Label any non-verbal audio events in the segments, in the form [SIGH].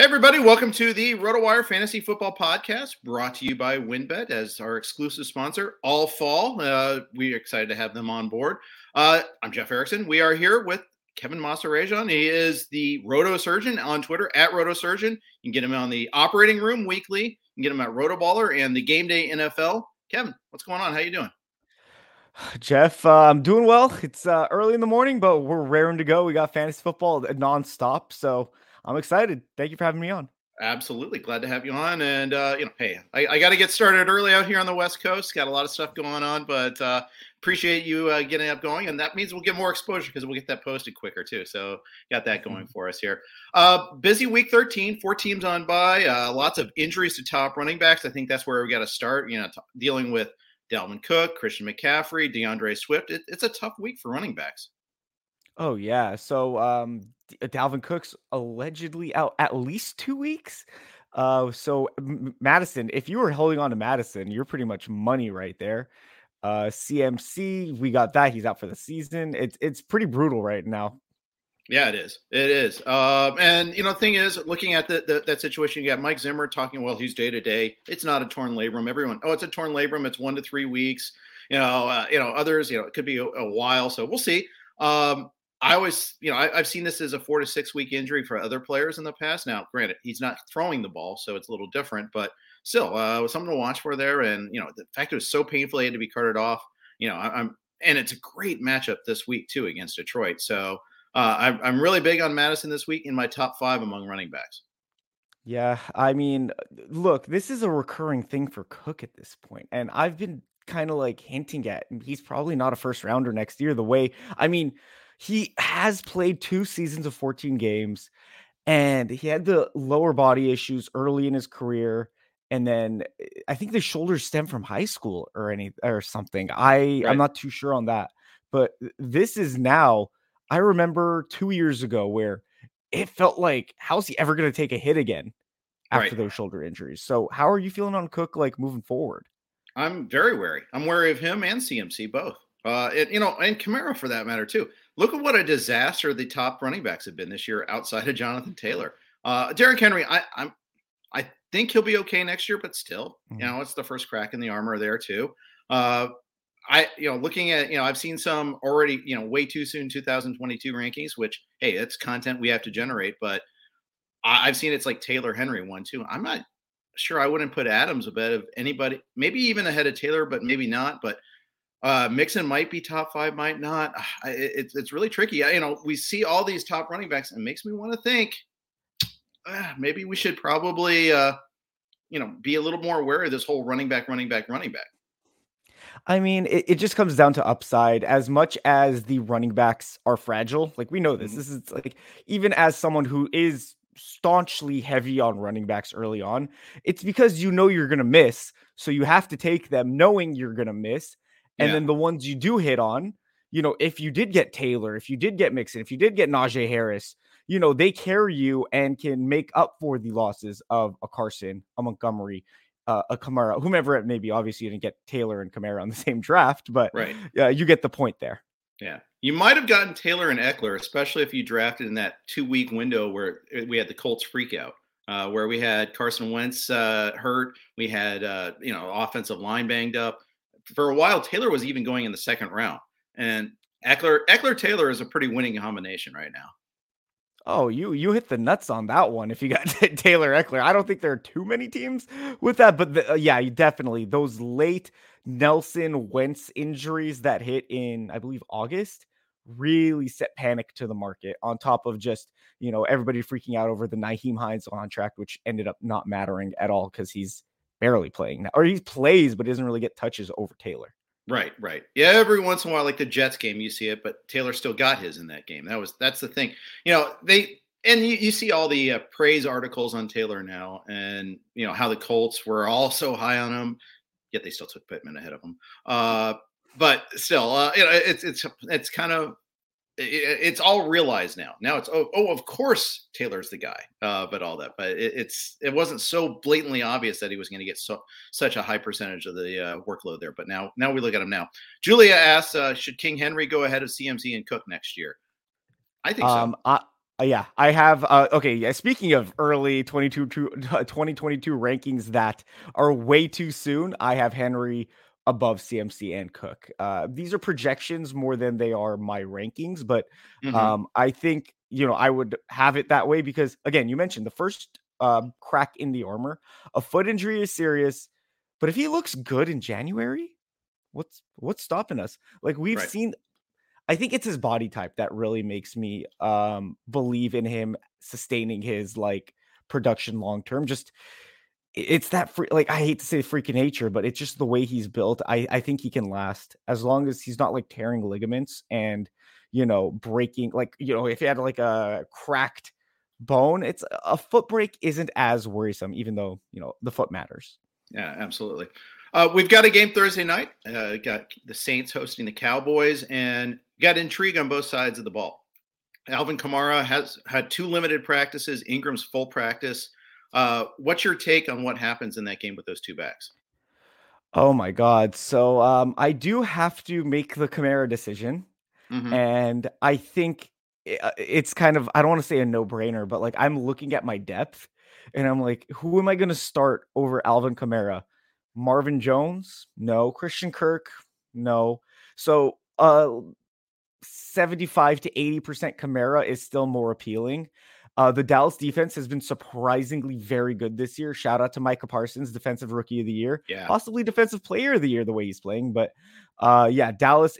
Hey, everybody, welcome to the RotoWire Fantasy Football Podcast brought to you by WynnBET as our exclusive sponsor all fall. Uh, we're excited to have them on board. Uh, I'm Jeff Erickson. We are here with Kevin Massarejan. He is the Roto Surgeon on Twitter at Roto Surgeon. You can get him on the operating room weekly. You can get him at Rotoballer and the Game Day NFL. Kevin, what's going on? How you doing? Jeff, uh, I'm doing well. It's uh, early in the morning, but we're raring to go. We got fantasy football nonstop, so I'm excited. Thank you for having me on. Absolutely. Glad to have you on. And, uh, you know, hey, I, I got to get started early out here on the West Coast. Got a lot of stuff going on, but uh, appreciate you uh, getting up going. And that means we'll get more exposure because we'll get that posted quicker, too. So got that going mm-hmm. for us here. Uh, busy week 13, four teams on by, uh, lots of injuries to top running backs. I think that's where we got to start, you know, t- dealing with Dalvin Cook, Christian McCaffrey, D'Andre Swift. It, it's a tough week for running backs. Oh yeah. So um uh, Dalvin Cook's allegedly out at least 2 weeks. Uh so M- Mattison, if you were holding on to Mattison, you're pretty much money right there. Uh CMC, we got that. He's out for the season. It's it's pretty brutal right now. Yeah, it is. It is. Um, and you know, the thing is, looking at the, the, that situation, you got Mike Zimmer talking. Well, he's day to day. It's not a torn labrum. Everyone, oh, it's a torn labrum. It's one to three weeks. You know, uh, you know, others, you know, it could be a, a while. So we'll see. Um, I always, you know, I, have seen this as a four to six week injury for other players in the past. Now, granted, he's not throwing the ball, so it's a little different, but still, uh, something to watch for there. And you know, the fact it was so painful, he had to be carted off. You know, I, am and it's a great matchup this week too against Detroit. So uh, I'm, I'm really big on Mattison this week in my top five among running backs. Yeah, I mean, look, this is a recurring thing for Cook at this point, and I've been kind of like hinting at he's probably not a first rounder next year. The way, I mean he has played two seasons of 14 games and he had the lower body issues early in his career and then eh, i think the shoulders stem from high school or any or something i right. i'm not too sure on that but this is now i remember two years ago where it felt like how's he ever going to take a hit again after right. those shoulder injuries so how are you feeling on cook like moving forward i'm very wary i'm wary of him and cmc both uh, it, you know, and Kamara for that matter too. Look at what a disaster the top running backs have been this year outside of Jonathan Taylor. Uh, Derrick Henry, I, I'm, I think he'll be okay next year, but still, mm-hmm. you know, it's the first crack in the armor there too. Uh, I, you know, looking at, you know, I've seen some already, you know, way too soon 2022 rankings, which, hey, it's content we have to generate, but I, have seen it's like Taylor Henry one too. I'm not sure I wouldn't put Adams ahead of anybody, maybe even ahead of Taylor, but maybe not. But uh, Mixon might be top five, might not. [SIGHS] It's it's really tricky. You know, we see all these top running backs, and it makes me want to think uh, [SIGHS] maybe we should probably, uh, you know, be a little more aware of this whole running back, running back, running back. I mean, it, it just comes down to upside. As much as the running backs are fragile, like we know this. Mm-hmm. This is like even as someone who is staunchly heavy on running backs early on, it's because you know you're gonna miss, so you have to take them knowing you're gonna miss and yeah. then the ones you do hit on, you know, if you did get Taylor, if you did get Mixon, if you did get Najee Harris, you know, they carry you and can make up for the losses of a Carson, a Montgomery, uh, a Kamara, whomever it may be. Obviously, you didn't get Taylor and Kamara on the [LAUGHS] same draft, but right, uh, you get the point there. Yeah, you might have gotten Taylor and Ekeler, especially if you drafted in that two week window where uh, we had the Colts freak out. Uh, where we had Carson Wentz uh, hurt, we had uh, you know offensive line banged up. For a while, Taylor was even going in the second round, and Ekeler Ekeler Taylor is a pretty winning combination right now. Oh, you you hit the nuts on that one. If you got [LAUGHS] Taylor Ekeler, I don't think there are too many teams with that, but the, uh, yeah, you definitely those late Nelson Wentz injuries that hit in I believe August really set panic to the market. On top of just you know everybody freaking out over the Nyheim Hines contract, which ended up not mattering at all because he's barely playing now, or he plays but doesn't really get touches over Taylor. Right, right. Yeah, every once in a while, like the Jets game, you see it, but Taylor still got his in that game. That was that's the thing. You know, they and you, you see all the uh, praise articles on Taylor now, and you know how the Colts were all so high on him, yet they still took Pittman ahead of him. Uh, but still, uh, you know, it's it's it's kind of it's all realized now. Now it's oh, oh of course Taylor's the guy, uh, but all that, but it, it's it wasn't so blatantly obvious that he was going to get so such a high percentage of the uh, workload there. But now now we look at him now. Julia asks, uh, should King Henry go ahead of CMC and Cook next year? I think um, so. I- uh, yeah, I have. Uh, okay, yeah. Speaking of early 22 2022 [LAUGHS] rankings that are way too soon, I have Henry above CMC and Cook. Uh, these are projections more than they are my rankings, but mm-hmm. um, I think you know I would have it that way because again, you mentioned the first um, crack in the armor. A foot injury is serious, but if he looks good in January, what's what's stopping us? Like we've right. seen. I think it's his body type that really makes me um, believe in him sustaining his like production long term. Just it's that free, like I hate to say freaking nature, but it's just the way he's built. I I think he can last as long as he's not like tearing ligaments and you know breaking like you know if he had like a cracked bone, it's a foot break isn't as worrisome, even though you know the foot matters. Yeah, absolutely. Uh, we've got a game Thursday night. Uh, got the Saints hosting the Cowboys, and got intrigue on both sides of the ball. Alvin Kamara has had two limited practices. Ingram's full practice. Uh, what's your take on what happens in that game with those two backs? Oh my God. So um, I do have to make the Kamara decision. Mm-hmm. And I think uh, it's kind of, I don't want to say a no brainer, but like I'm looking at my depth and I'm like, who am I going to start over Alvin Kamara? Marvin Jones? No. Christian Kirk? No. So uh, 75 to 80% Kamara is still more appealing. Uh, the Dallas defense has been surprisingly very good this year. Shout out to Micah Parsons, defensive rookie of the year, yeah. possibly defensive player of the year, the way he's playing. But uh, yeah, Dallas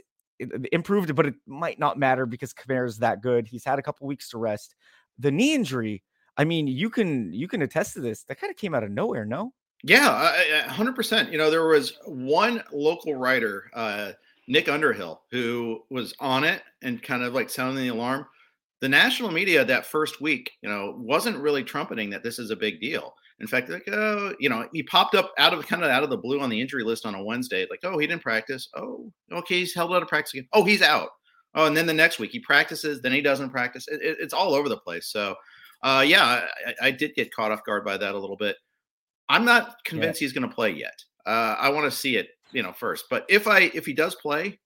improved, but it might not matter because is that good. He's had a couple weeks to rest. The knee injury, I mean, you can you can attest to this. That kind of came out of nowhere, no? Yeah, hundred percent. You know, there was one local writer, uh, Nick Underhill, who was on it and kind of like sounding the alarm the national media that first week, you know, wasn't really trumpeting that this is a big deal. In fact, like, oh, you know, he popped up out of kind of out of the blue on the injury list on a Wednesday, like, oh, he didn't practice. Oh, okay, he's held out of practice again. Oh, he's out. Oh, and then the next week he practices, then he doesn't practice. It, it, it's all over the place. So, uh, yeah, I, I, did get caught off guard by that a little bit. I'm not convinced yeah. he's going to play yet. Uh, I want to see it, you know, first. But if I if he does play,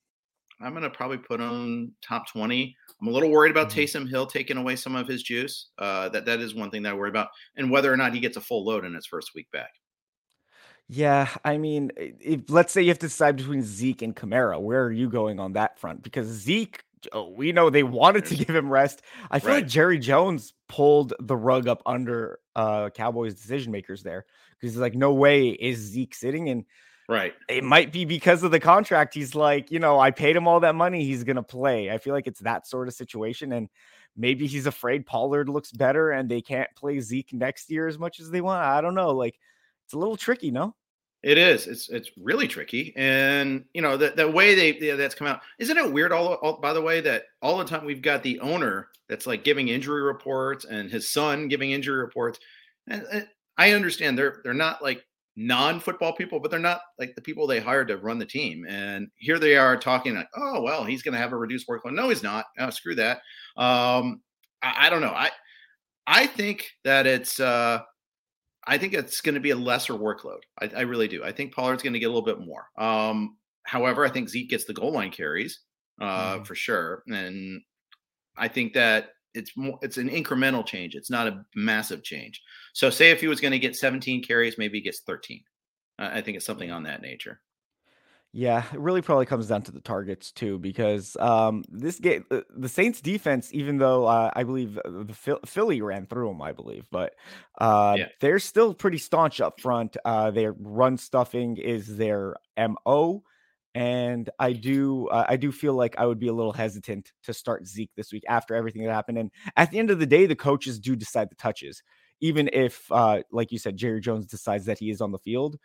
I'm going to probably put him top 20 I'm a little worried about mm-hmm. Taysom Hill taking away some of his juice. Uh, that that is one thing that I worry about, and whether or not he gets a full load in his first week back. Yeah, I mean, if let's say you have to decide between Zeke and Kamara, where are you going on that front? Because Zeke, oh, we know they wanted to give him rest. I feel right. like Jerry Jones pulled the rug up under uh Cowboys decision makers there because he's like, no way is Zeke sitting and Right. It might be because of the contract. He's like, you know, I paid him all that money. He's going to play. I feel like it's that sort of situation. And maybe he's afraid Pollard looks better and they can't play Zeke next year as much as they want. I don't know. Like, it's a little tricky, no? It is. It's it's really tricky, and you know the the way they yeah, that's come out. Isn't it weird? All, all by the way that all the time we've got the owner that's like giving injury reports and his son giving injury reports. And, and I understand they're they're not like non-football people, but they're not like the people they hired to run the team. And here they are talking like, oh well, he's going to have a reduced workload. No, he's not. Oh, screw that. Um, I, I, don't know. I I think that it's. Uh, I think it's going to be a lesser workload. I, I really do. I think Pollard's going to get a little bit more. Um, however, I think Zeke gets the goal line carries uh, mm. for sure, and I think that it's more it's an incremental change. It's not a massive change. So, say if he was going to get 17 carries, maybe he gets 13. Uh, I think it's something on that nature. Yeah, it really probably comes down to the targets too, because um, this game, uh, the Saints defense, even though uh, I believe uh, the Philly ran through them, I believe, but uh, yeah. they're still pretty staunch up front. Uh, their run stuffing is their mo, and I do, uh, I do feel like I would be a little hesitant to start Zeke this week after everything that happened. And at the end of the day, the coaches do decide the touches, even if, uh, like you said, Jerry Jones decides that he is on the field.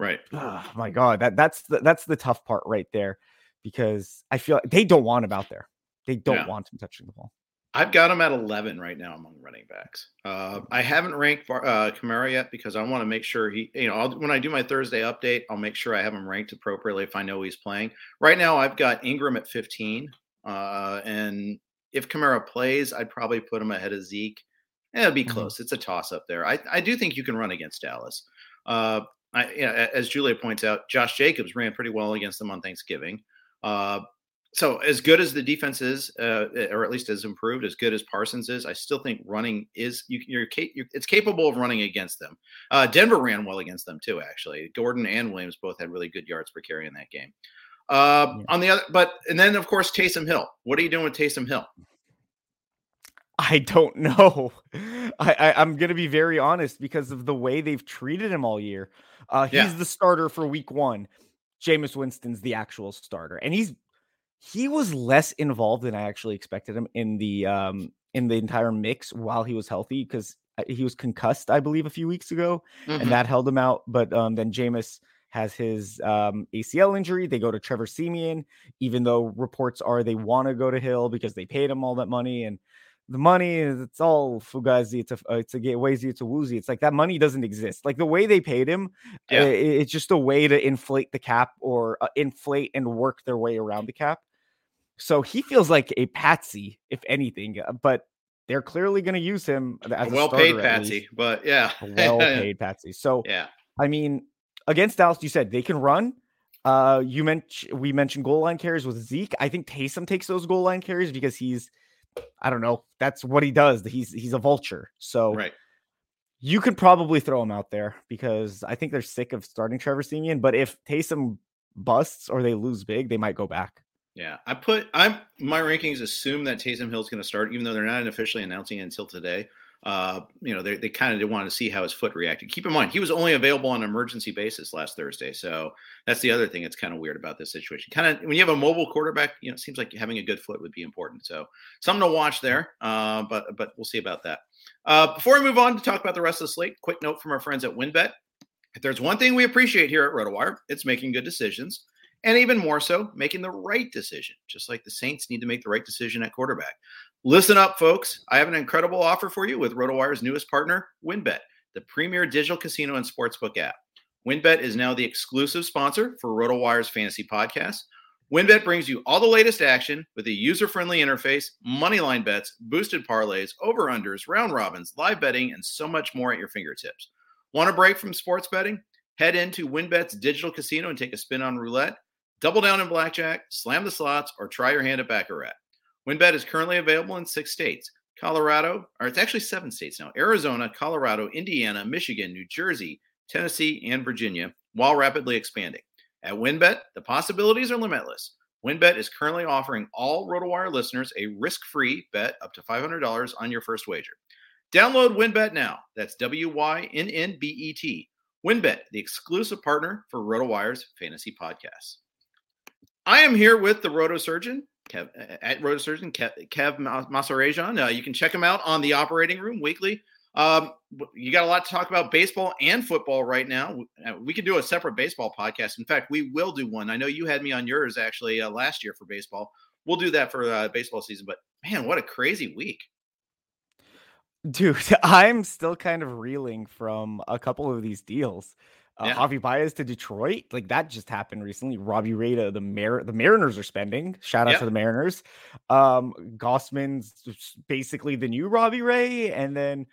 Right. [SIGHS] Oh my God. That that's the that's the tough part right there because I feel like they don't want him out there. They don't yeah. want him touching the ball. I've got him at 11 right now among running backs. Uh, I haven't ranked uh, Kamara yet because I want to make sure he, you know, I'll, when I do my Thursday update, I'll make sure I have him ranked appropriately if I know he's playing. Right now, I've got Ingram at 15. Uh, and if Kamara plays, I'd probably put him ahead of Zeke. Yeah, it'll be mm-hmm. close. It's a toss up there. I, I do think you can run against Dallas. Uh, I, you know, as Julia points out, Josh Jacobs ran pretty well against them on Thanksgiving. Uh, so as good as the defense is, uh, or at least as improved, as good as Parsons is, I still think running is you, you're, you're it's capable of running against them. Uh, Denver ran well against them too, actually. Gordon and Williams both had really good yards per carry in that game. Uh, yeah. On the other, but and then of course Taysom Hill. What are you doing with Taysom Hill? I don't [LAUGHS] know. I, I am gonna be very honest because of the way they've treated him all year. Uh, he's yeah. the starter for week one. Jameis Winston's the actual starter, and he's he was less involved than I actually expected him in the um in the entire mix while he was healthy because uh, he was concussed, I believe, a few weeks ago, mm-hmm. and that held him out. But um, then Jameis has his um, ACL injury. They go to Trevor Siemian, even though reports are they want to go to Hill because they paid him all that money and the money is it's all fugazi it's a uh, it's a wazy it's a woozy it's like that money doesn't exist like the way they paid him yeah. it, it's just a way to inflate the cap or uh, inflate and work their way around the cap so he feels like a patsy if anything uh, but they're clearly going to use him as a well paid patsy but yeah well paid patsy so yeah i mean against dallas you said they can run uh you mentioned we mentioned goal line carries with zeke i think taysom takes those goal line carries because he's I don't know. That's what he does. He's he's a vulture. So right. you could probably throw him out there because I think they're sick of starting Trevor Siemian. But if Taysom busts or they lose big, they might go back. Yeah, I put I'm my rankings assume that Taysom Hill's going to start, even though they're not officially announcing it until today uh, you know, they, they kind of did want to see how his foot reacted. Keep in mind, he was only available on an emergency basis last Thursday. So that's the other thing that's kind of weird about this situation. Kind of when you have a mobile quarterback, you know, it seems like having a good foot would be important. So something to watch there. Uh, but but we'll see about that. Uh, before we move on to talk about the rest of the slate, quick note from our friends at WynnBET. If there's one thing we appreciate here at RotoWire, it's making good decisions. And even more so, making the right decision, just like the Saints need to make the right decision at quarterback. Listen up, folks. I have an incredible offer for you with RotoWire's newest partner, WynnBET, the premier digital casino and sportsbook app. WynnBET is now the exclusive sponsor for RotoWire's fantasy podcast. WynnBET brings you all the latest action with a user-friendly interface, moneyline bets, boosted parlays, over-unders, round robins, live betting, and so much more at your fingertips. Want a break from sports betting? Head into WynnBET's digital casino and take a spin on roulette, double down in blackjack, slam the slots, or try your hand at baccarat. WynnBET is currently available in six states Colorado, or it's actually seven states now Arizona, Colorado, Indiana, Michigan, New Jersey, Tennessee, and Virginia, while rapidly expanding. At WynnBET, the possibilities are limitless. WynnBET is currently offering all RotoWire listeners a risk free bet up to $500 on your first wager. Download WynnBET now. That's W Y N N B E T. WynnBET, the exclusive partner for RotoWire's fantasy podcasts. I am here with the Roto Surgeon, Kev, at Rotosurgeon, Kev, Kev Masarajan. Uh, you can check him out on the operating room weekly. Um, you got a lot to talk about baseball and football right now. Uh, we could do a separate baseball podcast. In fact, we will do one. I know you had me on yours actually uh, last year for baseball. We'll do that for uh, baseball season. But man, what a crazy week! Dude, [LAUGHS] I'm still kind of reeling from a couple of these deals. Uh, yeah. Javi Baez to Detroit, like that just happened recently. Robbie Ray to the Mar- the Mariners are spending. Shout out to the Mariners. Um, Gausman's basically the new Robbie Ray, and then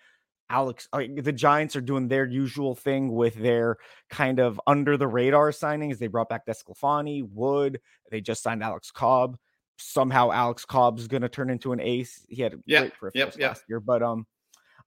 Alex, like, the Giants are doing their usual thing with their kind of under the radar signings. They brought back DeSclafani, Wood. They just signed Alex Cobb. Somehow Alex Cobb's going to turn into an ace. He had a Yeah, great first yep, yep. last year, but um,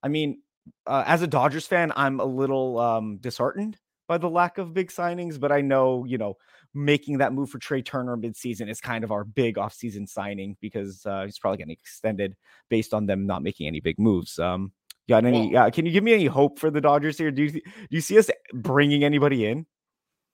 I mean, uh, as a Dodgers fan, I'm a little um disheartened by the lack of big signings. But I know you know making that move for Trea Turner midseason is kind of our big offseason signing because uh, he's probably getting extended based on them not making any big moves. Um, got any? Well- uh, can you give me any hope for the Dodgers here? Do you do you see us bringing anybody in?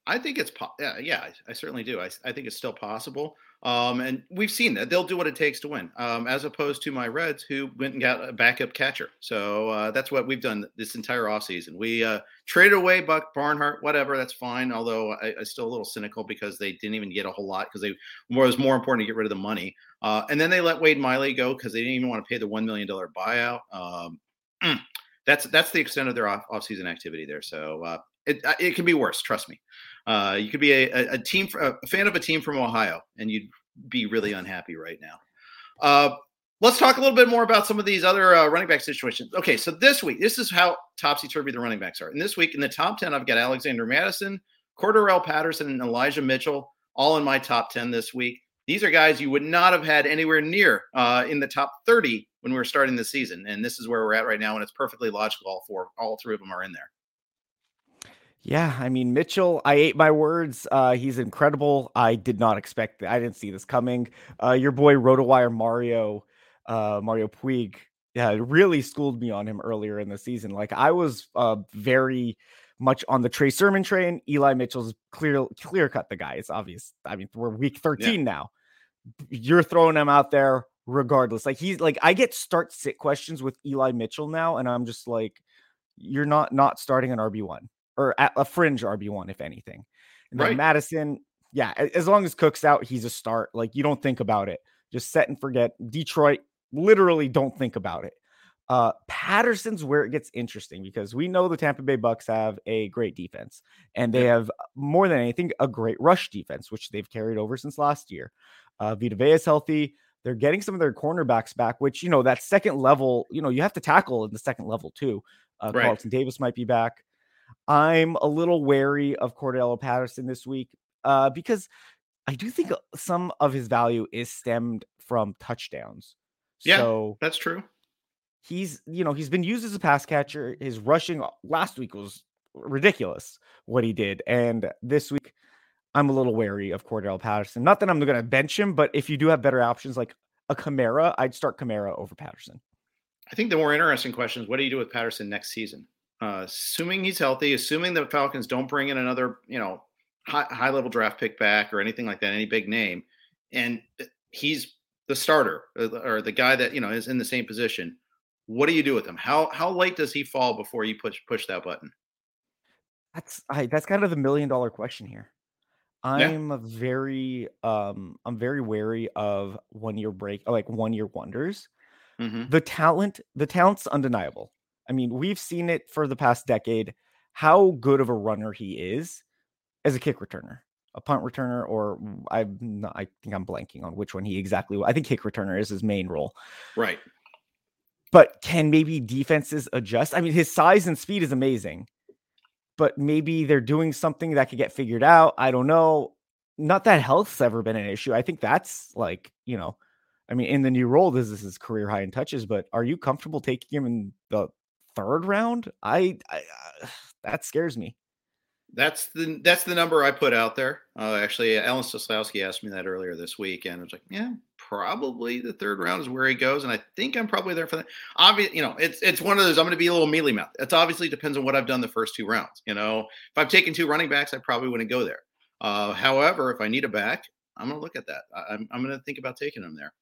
I think it's po- yeah, yeah, I, I certainly do. I, I think it's still possible. Um, and we've seen that they'll do what it takes to win, um, as opposed to my Reds who went and got a backup catcher. So uh, that's what we've done this entire offseason. We uh, traded away Buck Barnhart, whatever, that's fine. Although I, I still a little cynical because they didn't even get a whole lot because they it was more important to get rid of the money. Uh, and then they let Wade Miley go because they didn't even want to pay the one million dollar buyout. Um, mm, that's that's the extent of their off offseason activity there. So uh, it uh, it can be worse. Trust me. Uh, you could be a, a, team, a fan of a team from Ohio, and you'd be really unhappy right now. Uh, let's talk a little bit more about some of these other uh, running back situations. Okay, so this week, this is how topsy turvy the running backs are. And this week, in the top 10, I've got Alexander Mattison, Cordarrelle Patterson, and Elijah Mitchell all in my top 10 this week. These are guys you would not have had anywhere near uh, in the top 30 when we were starting the season. And this is where we're at right now. And it's perfectly logical. All four, all three of them are in there. Yeah, I mean Mitchell, I ate my words. Uh, he's incredible. I did not expect that. I didn't see this coming. Uh, your boy RotoWire Mario, uh, Mario Puig, yeah, really schooled me on him earlier in the season. Like I was uh, very much on the Trey Sermon train. Eli Mitchell's clear clear cut the guy. It's obvious. I mean, we're week 13 now. You're throwing him out there regardless. Like he's like I get start sit questions with Eli Mitchell now, and I'm just like, you're not not starting an RB1 or at a fringe RB1, if anything. And then Right. Mattison, yeah, as long as Cook's out, he's a start. Like you don't think about it. Just set and forget. Detroit, literally don't think about it. Uh, Patterson's where it gets interesting because we know the Tampa Bay Bucks have a great defense and they have more than anything a great rush defense, which they've carried over since last year. Uh, Vita Vea is healthy. They're getting some of their cornerbacks back, which you know that second level, you know, you have to tackle in the second level too. Uh, Right. Carlton Davis might be back. I'm a little wary of Cordell Patterson this week uh, because I do think uh, some of his value is stemmed from touchdowns. Yeah. So That's true. he's, you know, he's been used as a pass catcher. His rushing last week was ridiculous what he did. And this week, I'm a little wary of Cordell Patterson. Not that I'm going to bench him, but if you do have better options like a Kamara, I'd start Kamara over Patterson. I think the more interesting question is what do you do with Patterson next season? Uh, assuming he's healthy, assuming the Falcons don't bring in another, you know, high, high level draft pick back or anything like that, any big name, and he's the starter or the, guy that you know is in the same position. What do you do with him? How how late does he fall before you push push that button? That's I that's kind of the million dollar question here. I'm a very um I'm very wary of one year break like one year wonders. hmm The talent, the talent's undeniable. I mean, we've seen it for the past decade how good of a runner he is as a kick returner, a punt returner, or I'm not, I think I'm blanking on which one he exactly. I think kick returner is his main role. Right. But can maybe defenses adjust? I mean, his size and speed is amazing, but maybe they're doing something that could get figured out. I don't know. Not that health's ever been an issue. I think that's like, you know, I mean, in the new role, this is his career high in touches, but are you comfortable taking him in the third round? I, I uh, [SIGHS] that scares me. That's the that's the number I put out there. Uh, actually, Alan Stoslowski asked me that earlier this week, and I was like, "Yeah, probably the third round is where he goes." And I think I'm probably there for that. Obviously, you know, it's it's one of those. I'm going to be a little mealy mouth. It's obviously depends on what I've done the first two rounds. You know, if I've taken two running backs, I probably wouldn't go there. Uh, however, if I need a back, I'm going to look at that. I, I'm I'm going to think about taking him there.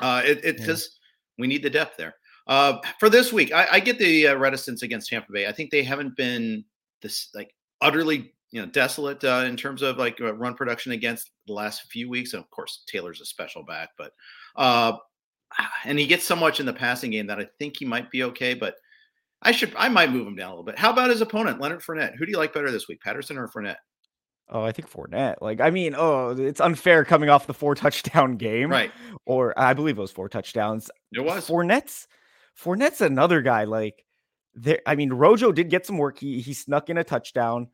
Uh, it, it's Yeah. just we need the depth there. Uh, for this week, I, I get the uh, reticence against Tampa Bay. I think they haven't been this like utterly you know desolate uh, in terms of like uh, run production against the last few weeks. And of course, Taylor's a special back, but uh, [SIGHS] and he gets so much in the passing game that I think he might be okay. But I should I might move him down a little bit. How about his opponent, Leonard Fournette? Who do you like better this week, Patterson or Fournette? Oh, I think Fournette. Like, I mean, oh, it's unfair coming off the four touchdown [LAUGHS] game, Right, Or I believe it was four touchdowns. it was. Fournette's Fournette's another guy. Like there, I mean, Rojo did get some work. He he snuck in a touchdown,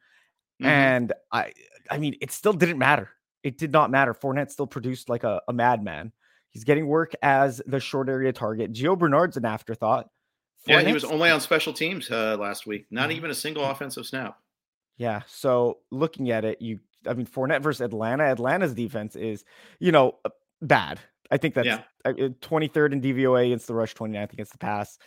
mm-hmm. and I I mean, it still didn't matter. It did not matter. Fournette still produced like a, a madman. He's getting work as the short area target. Gio Bernard's an afterthought. Fournette's, yeah, he was only on special teams uh, last week. Not even a single offensive snap. Yeah. So looking at it, you I mean, Fournette versus Atlanta. Atlanta's defense is, you know, uh, bad. I think that's yeah. 23rd in DVOA against the rush, 29th against the pass.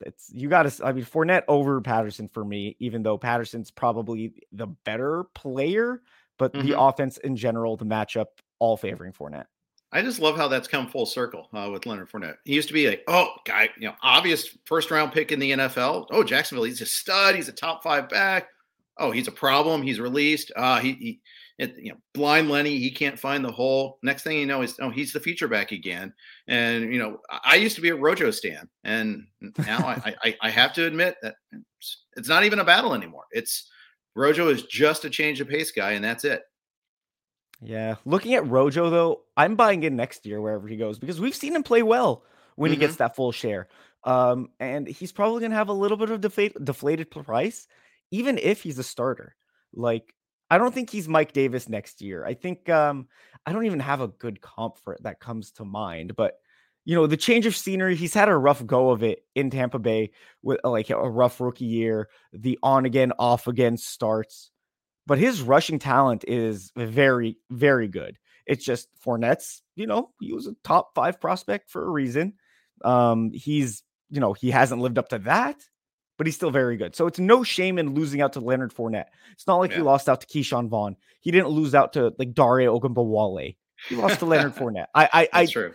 It's you got to. I mean, Fournette over Patterson for me, even though Patterson's probably the better player, but mm-hmm. the offense in general, the matchup, all favoring Fournette. I just love how that's come full circle uh, with Leonard Fournette. He used to be like, oh, guy, you know, obvious first round pick in the NFL. Oh, Jacksonville, he's a stud. He's a top five back. Oh, he's a problem. He's released. Uh, he, he it, you know, blind Lenny, he can't find the hole. Next thing you know is, oh, he's the feature back again. And you know, I used to be a Rojo stan, and now I, I, I have to admit that it's, not even a battle anymore. It's Rojo is just a change of pace guy, and that's it. Yeah, looking at Rojo though, I'm buying in next year wherever he goes because we've seen him play well when mm-hmm. he gets mm-hmm. that full share. Um, and he's probably gonna have a little bit of deflated price, even if he's a starter. Like I don't think he's Mike Davis next year. I think um, I don't even have a good comp for it that comes to mind, but you know, the change of scenery, he's had a rough go of it in Tampa Bay with uh, like a rough rookie year, the on again, off again starts. But his rushing talent is very, very good. It's just Fournette's, you know, he was a top five prospect for a reason. Um, he's, you know, he hasn't lived up to that but he's still very good. So it's no shame in losing out to Leonard Fournette. It's not like yeah. he lost out to Ke'Shawn Vaughn. He didn't lose out to like Dare Ogunbowale. He lost to Leonard [LAUGHS] Fournette. I I I, true.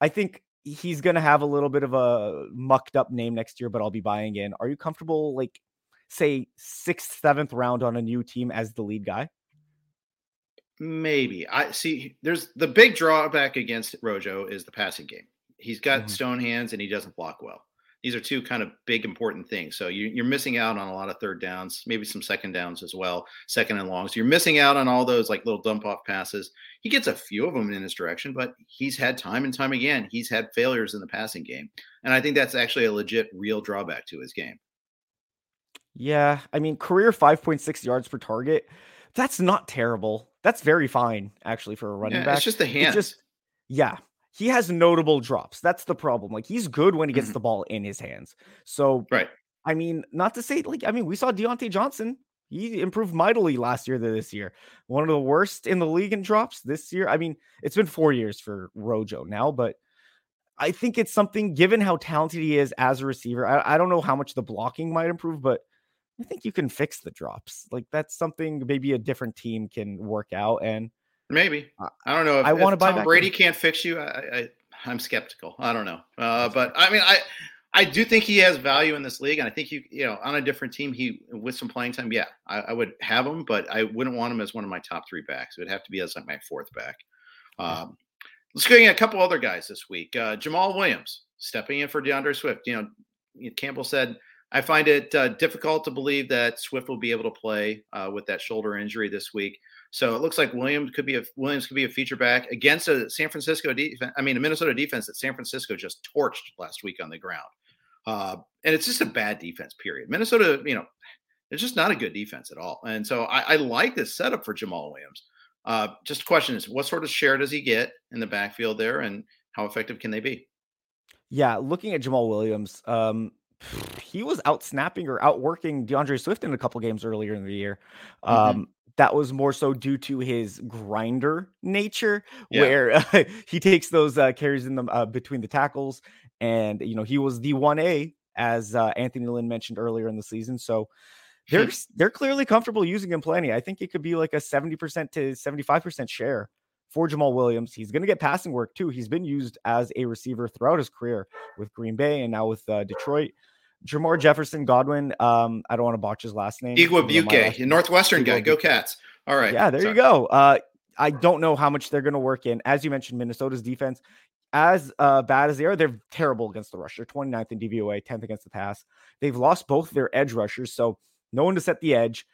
I think he's gonna have a little bit of a mucked up name next year, but I'll be buying in. Are you comfortable like say sixth, seventh round on a new team as the lead guy? Maybe. I see there's the big drawback against Rojo is the passing game. He's got mm-hmm. stone hands and he doesn't block well these are two kind of big important things. So you, are missing out on a lot of third downs, maybe some second downs as well, second and longs. You're missing out on all those like little dump off passes. He gets a few of them in his direction, but he's had time and time again. He's had failures in the passing game, and I think that's actually a legit, real drawback to his game. Yeah, I mean, career 5.6 yards per target. That's not terrible. That's very fine actually for a running yeah, back. It's just the hands. Just, yeah, he has notable drops. That's the problem. Like he's good when he gets mm-hmm. the ball in his hands. So right. I mean, not to say like I mean, we saw Diontae Johnson. He improved mightily last year to this year. One of the worst in the league in drops this year. I mean, it's been four years for Rojo now, but I think it's something given how talented he is as a receiver. I, I don't know how much the blocking might improve, but I think you can fix the drops. Like that's something maybe a different team can work out. And Maybe I don't know. If, I want to buy Tom Brady can't fix you. I, I am skeptical. I don't know. Uh, but I mean, I I do think he has value in this league, and I think you you know on a different team, he with some playing time, yeah, I, I would have him, but I wouldn't want him as one of my top three backs. It would have to be as like my fourth back. Um, let's go at a couple other guys this week. Uh, Jamaal Williams stepping in for D'Andre Swift. You know, Campbell said I find it uh, difficult to believe that Swift will be able to play uh, with that shoulder injury this week. So it looks like Williams could be a Williams could be a feature back against a San Francisco defense. I mean, a Minnesota defense that San Francisco just torched last week on the ground. Uh, and it's just a bad defense. Period. Minnesota, you know, it's just not a good defense at all. And so I, I like this setup for Jamaal Williams. Uh, just question is, what sort of share does he get in the backfield there, and how effective can they be? Yeah, looking at Jamaal Williams, um, he was out snapping or outworking D'Andre Swift in a couple games earlier in the year. Mm-hmm. That was more so due to his grinder nature, yeah. where uh, [LAUGHS] he takes those uh, carries in the uh, between the tackles, and you know he was the one A as uh, Anthony Lynn mentioned earlier in the season. So they're they're clearly comfortable using him plenty. I think it could be like a seventy percent to seventy five percent share for Jamaal Williams. He's going to get passing work too. He's been used as a receiver throughout his career with Green Bay and now with uh, Detroit. Jermar Jefferson Godwin. Um, I don't want to botch his last name. Igwebuike, Northwestern guy. Go Cats. All right. Yeah, there Sorry. you go. Uh, I don't know how much they're going to work in. As you mentioned, Minnesota's defense, as uh, bad as they are, they're terrible against the rush. They're 29th in DVOA, 10th against the pass. They've lost both their edge rushers, so no one to set the edge.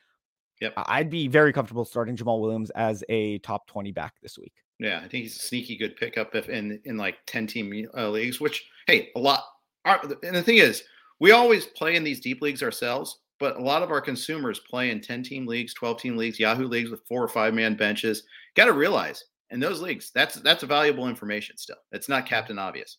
Yep. I'd be very comfortable starting Jamaal Williams as a top 20 back this week. Yeah, I think he's a sneaky good pickup if in in like 10 team uh, leagues, which hey, a lot. Are, and the thing is, we always play in these deep leagues ourselves, but a lot of our consumers play in 10 team leagues, 12 team leagues, Yahoo leagues with four or five man benches. Got to realize in those leagues, that's that's valuable information still. It's not Captain Obvious.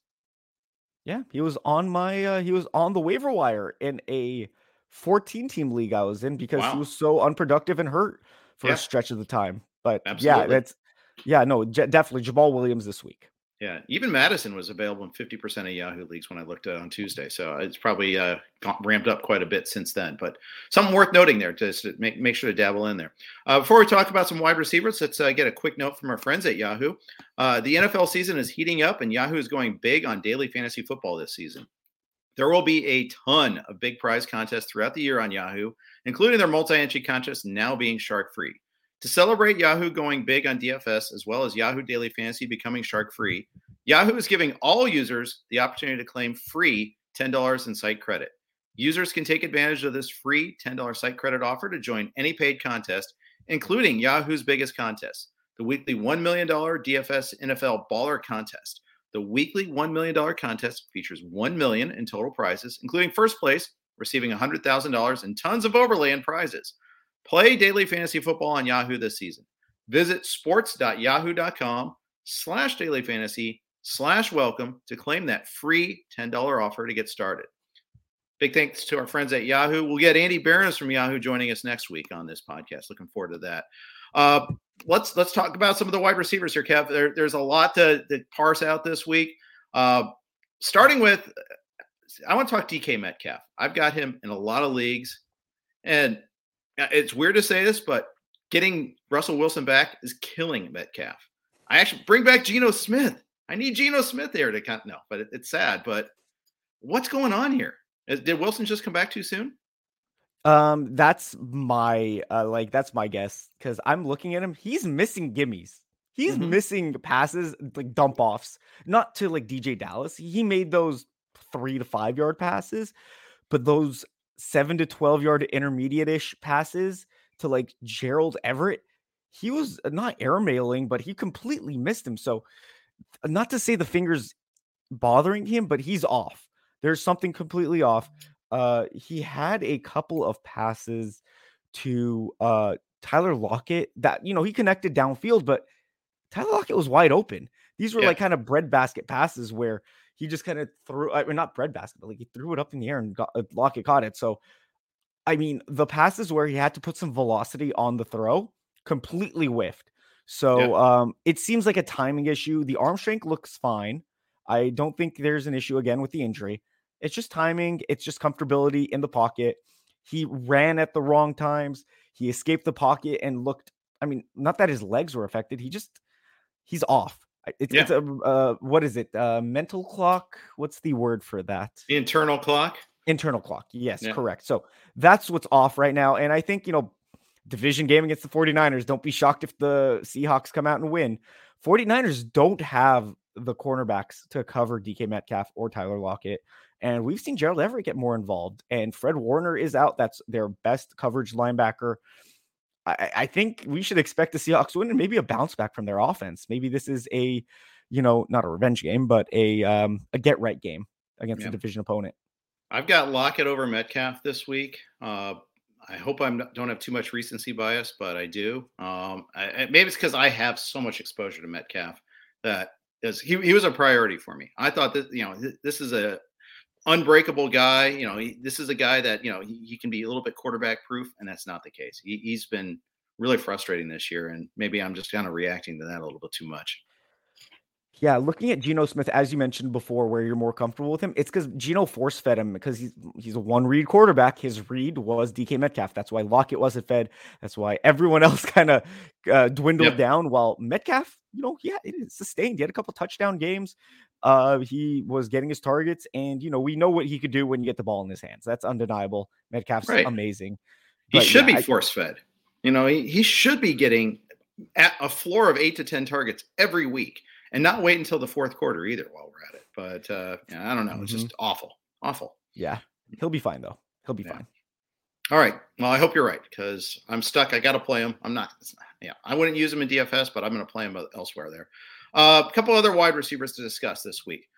Yeah, he was on my uh, he was on the waiver wire in a 14 team league I was in because wow. he was so unproductive and hurt for yeah. a stretch of the time. But Absolutely. yeah, that's yeah, no, j- definitely Jamaal Williams this week. Yeah, even Mattison was available in 50% of Yahoo leagues when I looked at on Tuesday. So it's probably uh, ramped up quite a bit since then. But something worth noting there just to make, make sure to dabble in there. Uh, before we talk about some wide receivers, let's uh, get a quick note from our friends at Yahoo. Uh, the NFL season is heating up, and Yahoo is going big on daily fantasy football this season. There will be a ton of big prize contests throughout the year on Yahoo, including their multi entry contest now being shark free. To celebrate Yahoo going big on DFS as well as Yahoo Daily Fantasy becoming shark free, Yahoo is giving all users the opportunity to claim free $10 in site credit. Users can take advantage of this free $10 site credit offer to join any paid contest, including Yahoo's biggest contest, the weekly $1 million DFS NFL Baller Contest. The weekly $1 million contest features 1 million in total prizes, including first place receiving $100,000 and tons of overlay and prizes. Play daily fantasy football on Yahoo this season. Visit sports.yahoo.com slash daily fantasy slash welcome to claim that free $10 offer to get started. Big thanks to our friends at Yahoo. We'll get Andy Behrens from Yahoo joining us next week on this podcast. Looking forward to that. Uh, let's let's talk about some of the wide receivers here, Kev. There, there's a lot to, to, parse out this week. Uh, starting with, I want to talk DK Metcalf. I've got him in a lot of leagues, and it's weird to say this, but getting Russell Wilson back is killing Metcalf. I actually bring back Geno Smith. I need Geno Smith there to kind of, no, but it, it's sad. But what's going on here? Did Wilson just come back too soon? Um, that's my uh, like that's my guess because I'm looking at him. He's missing gimmies. He's mm-hmm. missing passes like dump offs, not to like DeeJay Dallas. He made those three to five yard passes, but those seven to 12 yard intermediate ish passes to like Gerald Everett, he was uh, not airmailing, but he completely missed him. So, not to say the fingers bothering him, but he's off. There's something completely off. Uh, he had a couple of passes to uh Tyler Lockett that you know he connected downfield, but Tyler Lockett was wide open. These were yeah. like kind of breadbasket passes where he just kind of threw, I mean, not breadbasket, but like he threw it up in the air and got, uh, Lockett caught it. So, I mean, the passes where he had to put some velocity on the throw completely whiffed. So, yeah. um, it seems like a timing issue. The arm strength looks fine. I don't think there's an issue again with the injury. It's just timing. It's just comfortability in the pocket. He ran at the wrong times. He escaped the pocket and looked. I mean, not that his legs were affected. He just he's off. It's, yeah. it's a uh, what is it? Uh, mental clock. What's the word for that? Internal clock. Internal clock. Yes, yeah. correct. So that's what's off right now. And I think, you know, division game against the 49ers, don't be shocked if the Seahawks come out and win. 49ers don't have the cornerbacks to cover DK Metcalf or Tyler Lockett. And we've seen Gerald Everett get more involved. And Fred Warner is out. That's their best coverage linebacker. I, I think we should expect the Seahawks win and maybe a bounce back from their offense. Maybe this is a, you know, not a revenge game, but a um, a get right game against yeah. a division opponent. I've got Lockett over Metcalf this week. Uh, I hope I don't have too much recency bias, but I do. Um, I, maybe it's because I have so much exposure to Metcalf that is, he, he was a priority for me. I thought that you know this is a unbreakable guy. You know, he, this is a guy that you know he, he, can be a little bit quarterback proof, and that's not the case. He, has been really frustrating this year, and maybe I'm just kind of reacting to that a little bit too much. Yeah, looking at Geno Smith, as you mentioned before, where you're more comfortable with him, it's because Geno force fed him because he's he's a one read quarterback. His read was DK Metcalf. That's why Lockett wasn't fed. That's why everyone [LAUGHS] else kind of uh, dwindled yep. down. While Metcalf, you know, yeah, it is sustained. He had a couple touchdown games. Uh, he was getting his targets, and you know, we know what he could do when you get the ball in his hands. That's undeniable. Metcalf's right. amazing. He should yeah, be force fed. You know, he, he should be getting at a floor of eight to ten targets every week and not wait until the fourth quarter either while we're at it. But uh, yeah, I don't know. It's mm-hmm. just awful, awful. Yeah, he'll be fine though. He'll be yeah. fine. All right. Well, I hope you're right because I'm stuck. I got to play him. I'm not. Yeah, I wouldn't use him in DFS, but I'm going to play him elsewhere there. Uh, a couple other wide receivers to discuss this week.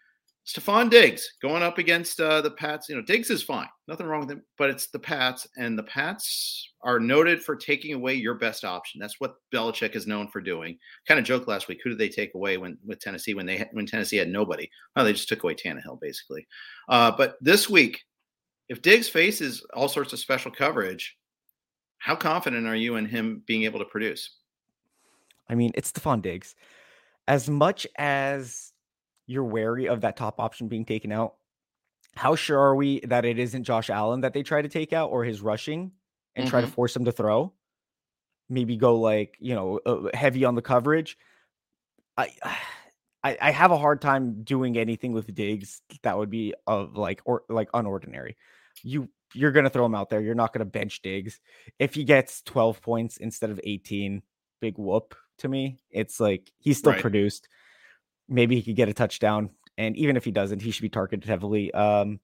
Stefon Diggs going up against uh, the Pats. You know, Diggs is fine, nothing wrong with him, but it's the Pats, and the Pats are noted for taking away your best option. That's what Belichick is known for doing. Kind of joke last week. Who did they take away when with Tennessee when they when Tennessee had nobody? Oh, they just took away Tannehill basically. Uh, but this week, if Diggs faces all sorts of special coverage, how confident are you in him being able to produce? I mean, it's Stefon Diggs. As much as you're wary of that top option being taken out. How sure are we that it isn't Josh Allen that they try to take out or his rushing and mm-hmm. try to mm-hmm. force him to throw? Maybe go like, you know, uh, heavy on the coverage. I, [SIGHS] I I have a hard time doing anything with Diggs that would be of like or like unordinary. You you're going to throw him out there. You're not going to bench Diggs. If he gets 12 points instead of 18, big whoop to me. It's like he's still right. produced maybe he could get a touchdown. And even if he doesn't, he should be targeted heavily. Um,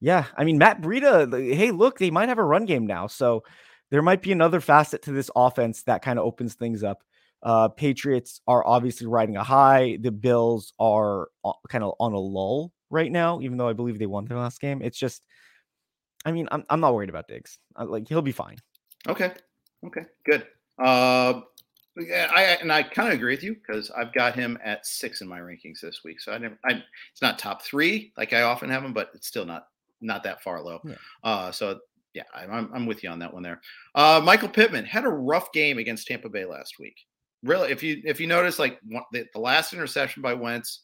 yeah, I mean, Matt Breida, hey, look, they might have a run game now. So there might be another facet to this offense that kind of opens things up. Uh, Patriots are obviously riding a high. The Bills are kind of on a lull right now, even though I believe they won their last game. It's just, I mean, I'm, I'm not worried about Diggs. like, he'll be fine. Okay. Okay. Good. Uh, yeah, I and I kind of agree with you because I've got him at six in my rankings this week. So I never, I it's not top three like I often have him, but it's still not not that far low. Yeah. Uh, so yeah, I'm I'm with you on that one there. Uh, Michael Pittman had a rough game against Tampa Bay last week. Really, if you if you notice, like the, the last interception by Wentz,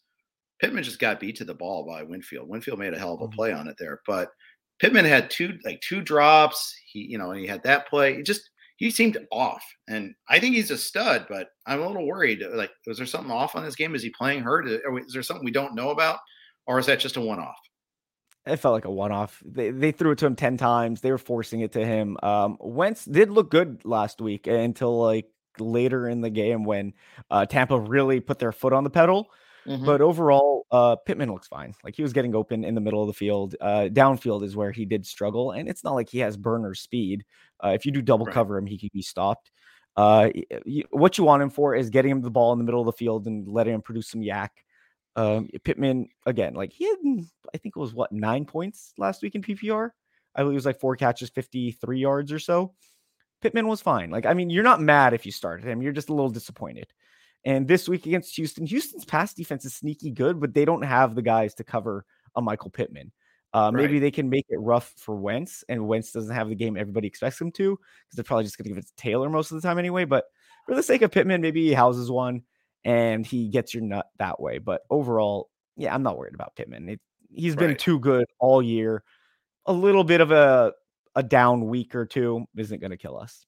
Pittman just got beat to the ball by Winfield. Winfield made a hell of a mm-hmm. play on it there, but Pittman had two like two drops. He you know and he had that play. It just he seemed off, and I think he's a stud. But I'm a little worried. Like, was there something off on this game? Is he playing hurt? Is there something we don't know about, or is that just a one-off? It felt like a one-off. They they threw it to him ten times. They were forcing it to him. Um, Wentz did look good last week until like later in the game when uh, Tampa really put their foot on the pedal. Mm-hmm. But overall, uh, Pittman looks fine. Like he was getting open in the middle of the field. Uh, downfield is where he did struggle, and it's not like he has burner speed. Uh, if you do double right. cover him, he can be stopped. Uh, what you want him for is getting him the ball in the middle of the field and letting him produce some YAC. Um, Pittman again, like he had, I think it was what nine points last week in PPR. I believe it was like four catches, fifty-three yards or so. Pittman was fine. Like, I mean, you're not mad if you started him. You're just a little disappointed. And this week against Houston, Houston's pass defense is sneaky good, but they don't have the guys to cover a Michael Pittman. Uh, maybe right. they can make it rough for Wentz, and Wentz doesn't have the game everybody expects him to because they're probably just going to give it to Taylor most of the time anyway. But for the sake of Pittman, maybe he houses one and he gets your nut that way. But overall, yeah, I'm not worried about Pittman. It, he's been too good all year. A little bit of a a down week or two isn't going to kill us.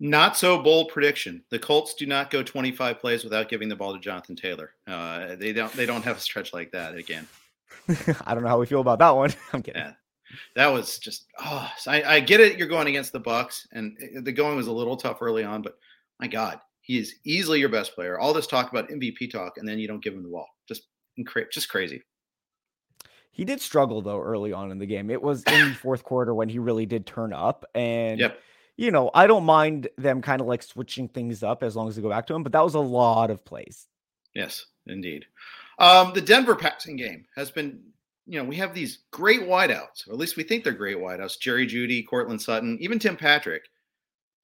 Not so bold prediction. The Colts do not go 25 plays without giving the ball to Jonathan Taylor. Uh, they don't. They don't have a stretch like that again. [LAUGHS] I don't know how we feel about that one. [LAUGHS] I'm kidding. Yeah, that was just. Oh, I, I get it. You're going against the Bucks, and the going was a little tough early on. But my God, he is easily your best player. All this talk about MVP talk, and then you don't give him the ball. Just, just crazy. He did struggle though early on in the game. It was in the [COUGHS] fourth quarter when he really did turn up, and. Yep you know, I don't mind them kind of like switching things up as long as they go back to him, but that was a lot of plays. Yes, indeed. Um, the Denver passing game has been, you know, we have these great wideouts, or at least we think they're great wideouts. Jerry Jeudy, Courtland Sutton, even Tim Patrick.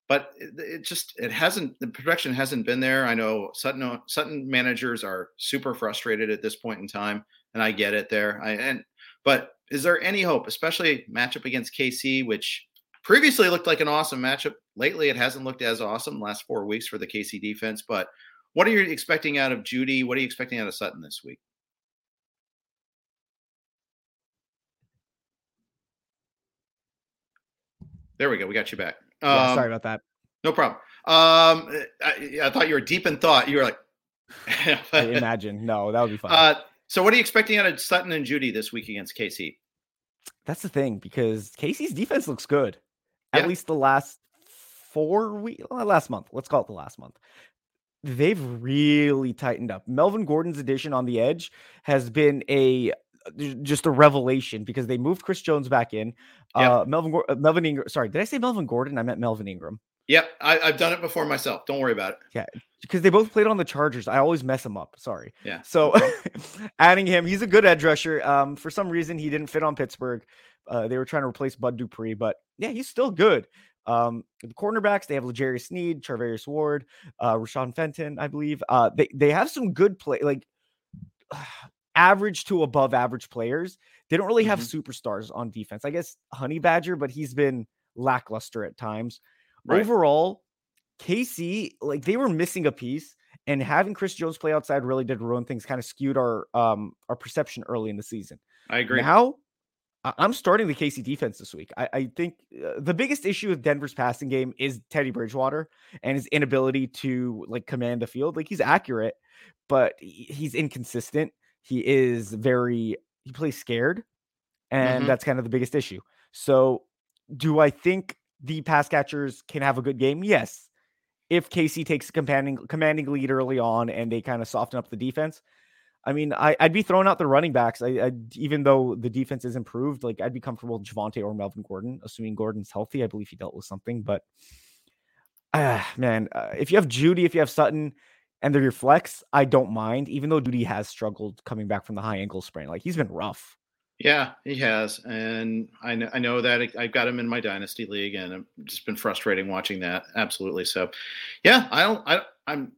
But it, it just it hasn't the production hasn't been there. I know Sutton Sutton managers are super frustrated at this point in time, and I get it there. I and but is there any hope, especially matchup against KC, which previously looked like an awesome matchup. Lately, it hasn't looked as awesome last four weeks for the KC defense. But what are you expecting out of Jeudy? What are you expecting out of Sutton this week? There we go. We got you back. Um, yeah, sorry about that. No problem. Um, I, I, thought you were deep in thought. You were like, [LAUGHS] imagine. No, that would be fun. Uh, so, what are you expecting out of Sutton and Jeudy this week against KC? That's the thing because KC's defense looks good yeah. at least the last four weeks, last month. Let's call it the last month. They've really tightened up. Melvin Gordon's addition on the edge has been a just a revelation because they moved Chris Jones back in. Uh, Melvin uh, Melvin Ingram. Sorry, did I say Melvin Gordon? I meant Melvin Ingram. Yep, I, have done it before myself. Don't worry about it. Yeah, because they both played on the Chargers. I always mess them up. Sorry. Yeah. So [LAUGHS] adding him, he's a good edge rusher. Um, for some reason he didn't fit on Pittsburgh. Uh, they were trying to replace Bud Dupree, but yeah, he's still good. Um, the cornerbacks they have L'Jarius Sneed, Charvarius Ward, uh, Rashad Fenton, I believe. Uh, they they have some good play, like [SIGHS] average to above average players. They don't really have mm-hmm. superstars on defense. I guess Honey Badger, but he's been lackluster at times. Right. Overall, KC, like they were missing a piece, and having Chris Jones play outside really did ruin things, kind of skewed our um our perception early in the season. I agree. Now I'm starting the KC defense this week. I, I think uh, the biggest issue with Denver's passing game is Teddy Bridgewater and his inability to like command the field. Like he's accurate, but he's inconsistent. He is very he plays scared, and mm-hmm. that's kind of the biggest issue. So, do I think the pass catchers can have a good game? Yes. If KC takes a commanding commanding lead early on and they kind of soften up the defense, I mean, I, would be throwing out the running backs. I, I, even though the defense is improved, like I'd be comfortable with Javonte or Melvin Gordon, assuming Gordon's healthy. I believe he dealt with something, but uh, [SIGHS] man, uh, if you have Jeudy, if you have Sutton, and they're your flex, I don't mind. Even though Jeudy has struggled coming back from the high ankle sprain, like he's been rough. Yeah, he has, and I know, I know that I've got him in my dynasty league, and it's just been frustrating watching that. Absolutely. So, yeah, I don't. I I'm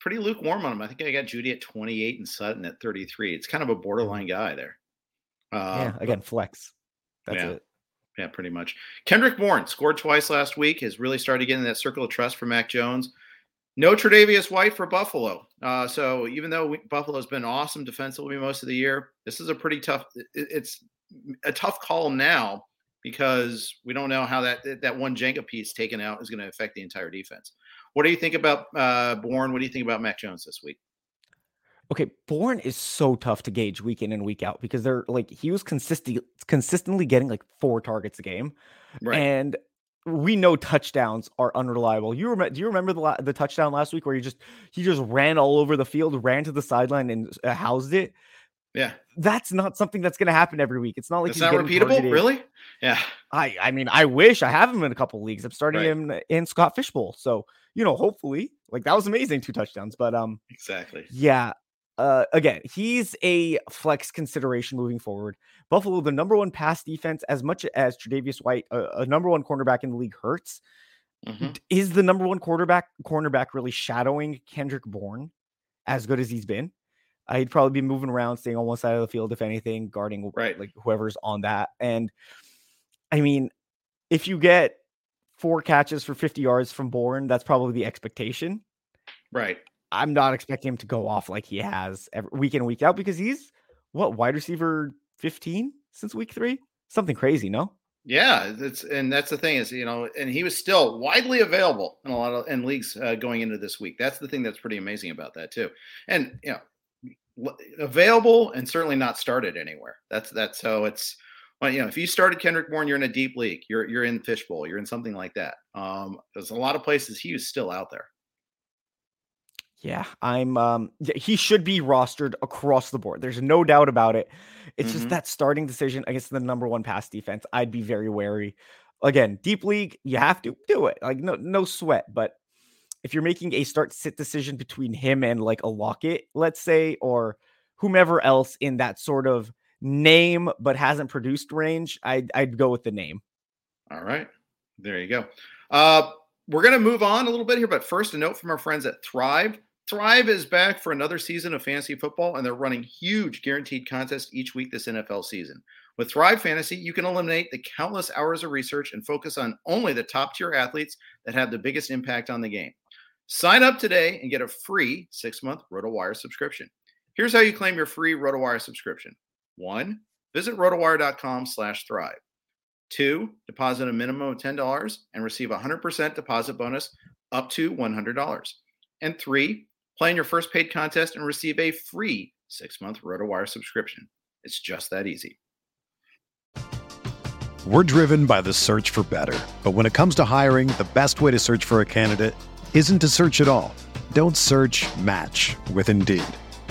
pretty lukewarm on him. I think I got Jeudy at 28 and Sutton at 33. It's kind of a borderline guy there. Uh, yeah, again, flex. That's yeah. it. Yeah, pretty much. Kendrick Bourne scored twice last week. Has really started getting that circle of trust for Mac Jones. No Tre'Davious White for Buffalo. Uh, so even though we, Buffalo's been awesome defensively most of the year, this is a pretty tough. It, it's a tough call now because we don't know how that that one Jenga piece taken out is going to affect the entire defense. What do you think about uh, Bourne? What do you think about Mac Jones this week? Okay, Bourne is so tough to gauge week in and week out because they're like he was consistently consistently getting like four targets a game, right. and we know touchdowns are unreliable. You remember? Do you remember the the touchdown last week where he just he just ran all over the field, ran to the sideline, and uh, housed it? Yeah, that's not something that's going to happen every week. It's not like it's not repeatable, targeted. really. Yeah, I I mean, I wish I have him in a couple leagues. I'm starting right. him in Scott Fishbowl, so you know, hopefully, like that was amazing, two touchdowns. But um, exactly, yeah. Uh, again, he's a flex consideration moving forward. Buffalo, the number one pass defense, as much as Tre'Davious White, a, a number one cornerback in the league, hurts. Mm-hmm. Is the number one quarterback cornerback really shadowing Kendrick Bourne as good as he's been? Uh, he'd probably be moving around, staying on one side of the field, if anything, guarding right. like whoever's on that. And I mean, if you get four catches for 50 yards from Bourne, that's probably the expectation. Right. I'm not expecting him to go off like he has every, week in week out because he's what wide receiver 15 since week three, something crazy, no? Yeah, that's and that's the thing is you know, and he was still widely available in a lot of in leagues uh, going into this week. That's the thing that's pretty amazing about that too, and you know, available and certainly not started anywhere. That's that's so it's well, you know, if you started Kendrick Bourne, you're in a deep league. You're you're in fishbowl. You're in something like that. Um, there's a lot of places he was still out there. Yeah, I'm. Um, he should be rostered across the board. There's no doubt about it. It's mm-hmm. just that starting decision against the number one pass defense. I'd be very wary. Again, deep league, you have to do it. Like no, no sweat. But if you're making a start sit decision between him and like a Lockett, let's say, or whomever else in that sort of name but hasn't produced range, I'd, I'd go with the name. All right. There you go. Uh, we're going to move on a little bit here, but first, a note from our friends at Thrive. Thrive is back for another season of fantasy football, and they're running huge guaranteed contests each week this NFL season. With Thrive Fantasy, you can eliminate the countless hours of research and focus on only the top tier athletes that have the biggest impact on the game. Sign up today and get a free six month RotoWire subscription. Here's how you claim your free RotoWire subscription one, visit rotowire.com slash thrive. Two, deposit a minimum of $10 and receive a 100% deposit bonus up to $100. And three, play in your first paid contest and receive a free six month RotoWire subscription. It's just that easy. We're driven by the search for better. But when it comes to hiring, the best way to search for a candidate isn't to search at all. Don't search match with Indeed.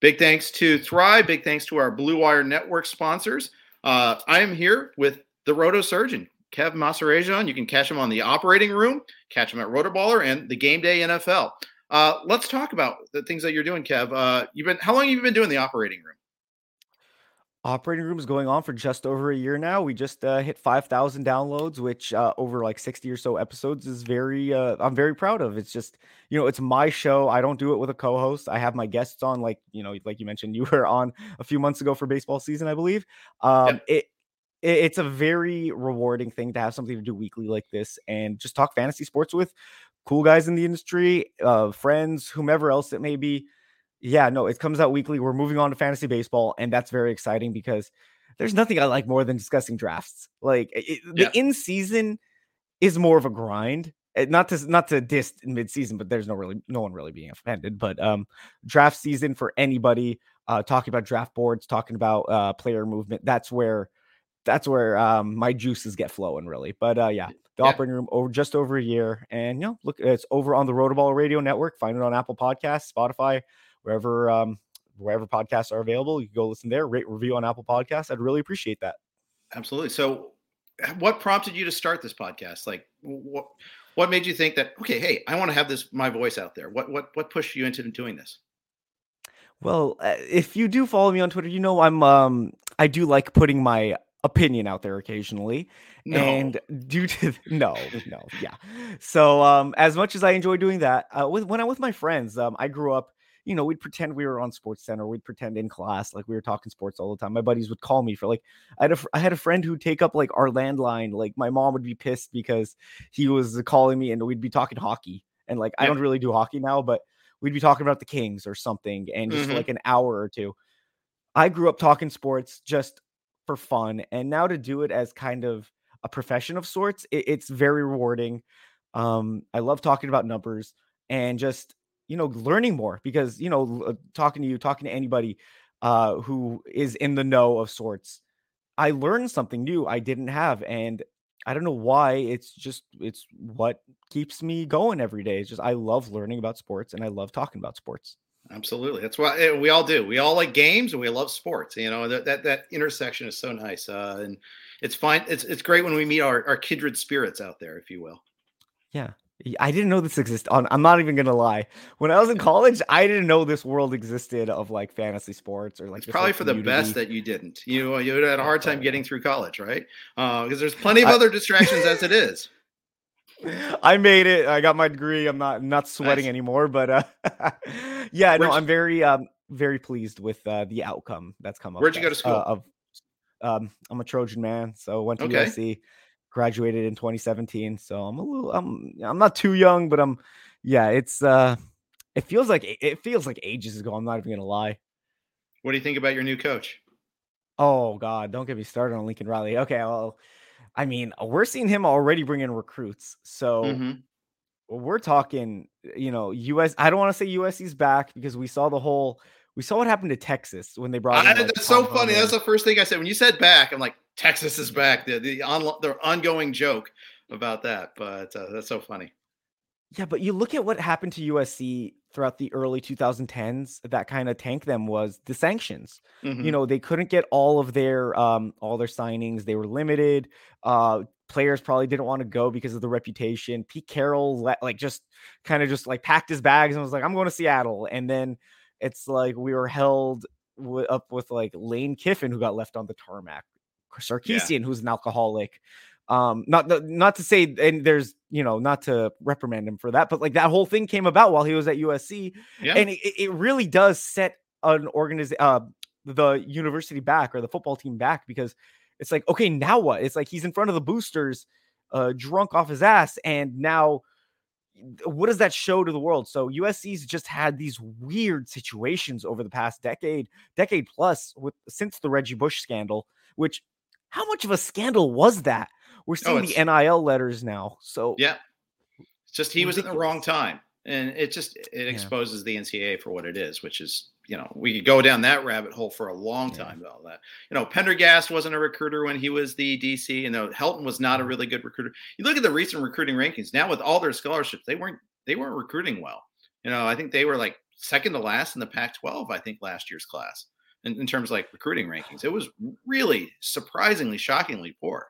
Big thanks to Thrive. Big thanks to our Blue Wire Network sponsors. Uh, I am here with the Roto Surgeon, Kev Masarajan. You can catch him on the operating room, catch him at Rotoballer and the Game Day NFL. Uh, let's talk about the things that you're doing, Kev. Uh, you've been how long have you been doing the operating room? Operating room is going on for just over a year now. We just uh, hit 5,000 downloads, which uh, over like 60 or so episodes is very, uh, I'm very proud of. It's just, you know, it's my show. I don't do it with a co host. I have my guests on, like, you know, like you mentioned, you [LAUGHS] were on a few months ago for baseball season, I believe. Um, it, it, it's a very rewarding thing to have something to do weekly like this and just talk fantasy sports with cool guys in the industry, uh, friends, whomever else it may be yeah, no, it comes out weekly. We're moving on to fantasy baseball, and that's very exciting because there's nothing I like more than discussing drafts. Like it, yeah. the in season is more of a grind. Eh, not to not to diss mid season, but there's no really no one really being offended. But um, draft season for anybody uh, talking about draft boards, talking about uh, player movement. That's where that's where um, my juices get flowing really. But uh, yeah, the yeah. operating room over just over a year, and you know, look, it's over on the Rotoball Radio Network. Find it on Apple Podcasts, Spotify, wherever um, wherever podcasts are available. You can go listen there, rate review on Apple Podcasts. I'd really appreciate that. Absolutely. So, what prompted you to start this podcast? Like, what what made you think that okay, hey, I want to have this my voice out there? What what what pushed you into doing this? Well, uh, if you do follow me on Twitter, you know I'm um I do like putting my opinion out there occasionally. No. And due to no, no, yeah. So um as much as I enjoy doing that, uh, with when I'm with my friends, um I grew up you know, we'd pretend we were on Sports Center. We'd pretend in class like we were talking sports all the time. My buddies would call me for like I had a I had a friend who'd take up like our landline. Like my mom would be pissed because he was calling me and we'd be talking hockey. And like I don't really do hockey now, but we'd be talking about the Kings or something and just mm-hmm. like an hour or two. I grew up talking sports just for fun, and now to do it as kind of a profession of sorts, it, it's very rewarding. Um, I love talking about numbers and just you know, learning more because, you know, talking to you, talking to anybody uh, who is in the know of sorts, I learned something new I didn't have. And I don't know why. It's just, it's what keeps me going every day. It's just, I love learning about sports and I love talking about sports. Absolutely. That's what eh, we all do. We all like games and we love sports. You know, that, that, that intersection is so nice. Uh, and it's fine. It's, it's great when we meet our, our kindred spirits out there, if you will. Yeah. I didn't know this existed. I'm not even gonna lie. When I was in college, I didn't know this world existed of like fantasy sports or like. It's probably for the best that you didn't. You you had a hard time getting through college, right? Because uh, there's plenty of I, other distractions as it is. [LAUGHS] I made it. I got my degree. I'm not not sweating nice. anymore. But uh, [LAUGHS] yeah, no, I'm very um very pleased with uh, the outcome that's come up. Where'd you go to school? Uh, of um, I'm a Trojan man, so went to okay. USC graduated in 2017. So I'm a little I'm I'm not too young, but I'm yeah, it's uh it feels like it feels like ages ago. I'm not even gonna lie. What do you think about your new coach? Oh God, don't get me started on Lincoln Riley. Okay, well, I mean, we're seeing him already bring in recruits. So Mm-hmm. we're talking, you know, US. I don't want to say USC's back because we saw the whole we saw what happened to Texas when they brought. I, in, like, that's so Tom funny. That's the first thing I said when you said back. I'm like, Texas is back. The the, on, the ongoing joke about that, but uh, that's so funny. Yeah, but you look at what happened to USC throughout the early 2010s that kind of tanked them was the sanctions. Mhm. You know, they couldn't get all of their um all their signings. They were limited. Uh players probably didn't want to go because of the reputation. Pete Carroll let, like just kind of just like packed his bags and was like I'm going to Seattle and then it's like we were held w- up with like Lane Kiffin who got left on the tarmac. Sarkisian who's an alcoholic. Um not not- not to say and there's you know not to reprimand him for that but like that whole thing came about while he was at usc yeah, and it, it really does set an organization uh the university back or the football team back because it's like okay now what? It's like he's in front of the boosters uh drunk off his ass and now what does that show to the world? So usc's just had these weird situations over the past decade decade plus with since the reggie bush scandal which how much of a scandal was that we're oh, seeing the nil letters now so yeah. It's just he was at the wrong time, and it just it exposes the NCAA for what it is, which is you know we could go down that rabbit hole for a long Yeah. time about that. You know, Pendergast wasn't a recruiter when he was the DC, and though Helton was not a mm-hmm. really good recruiter. You look at the recent recruiting rankings now with all their scholarships, they weren't they weren't recruiting well. You know, I think they were like second to last in the Pac-12. I think last year's class in, in terms of like recruiting rankings, it was really surprisingly, shockingly poor.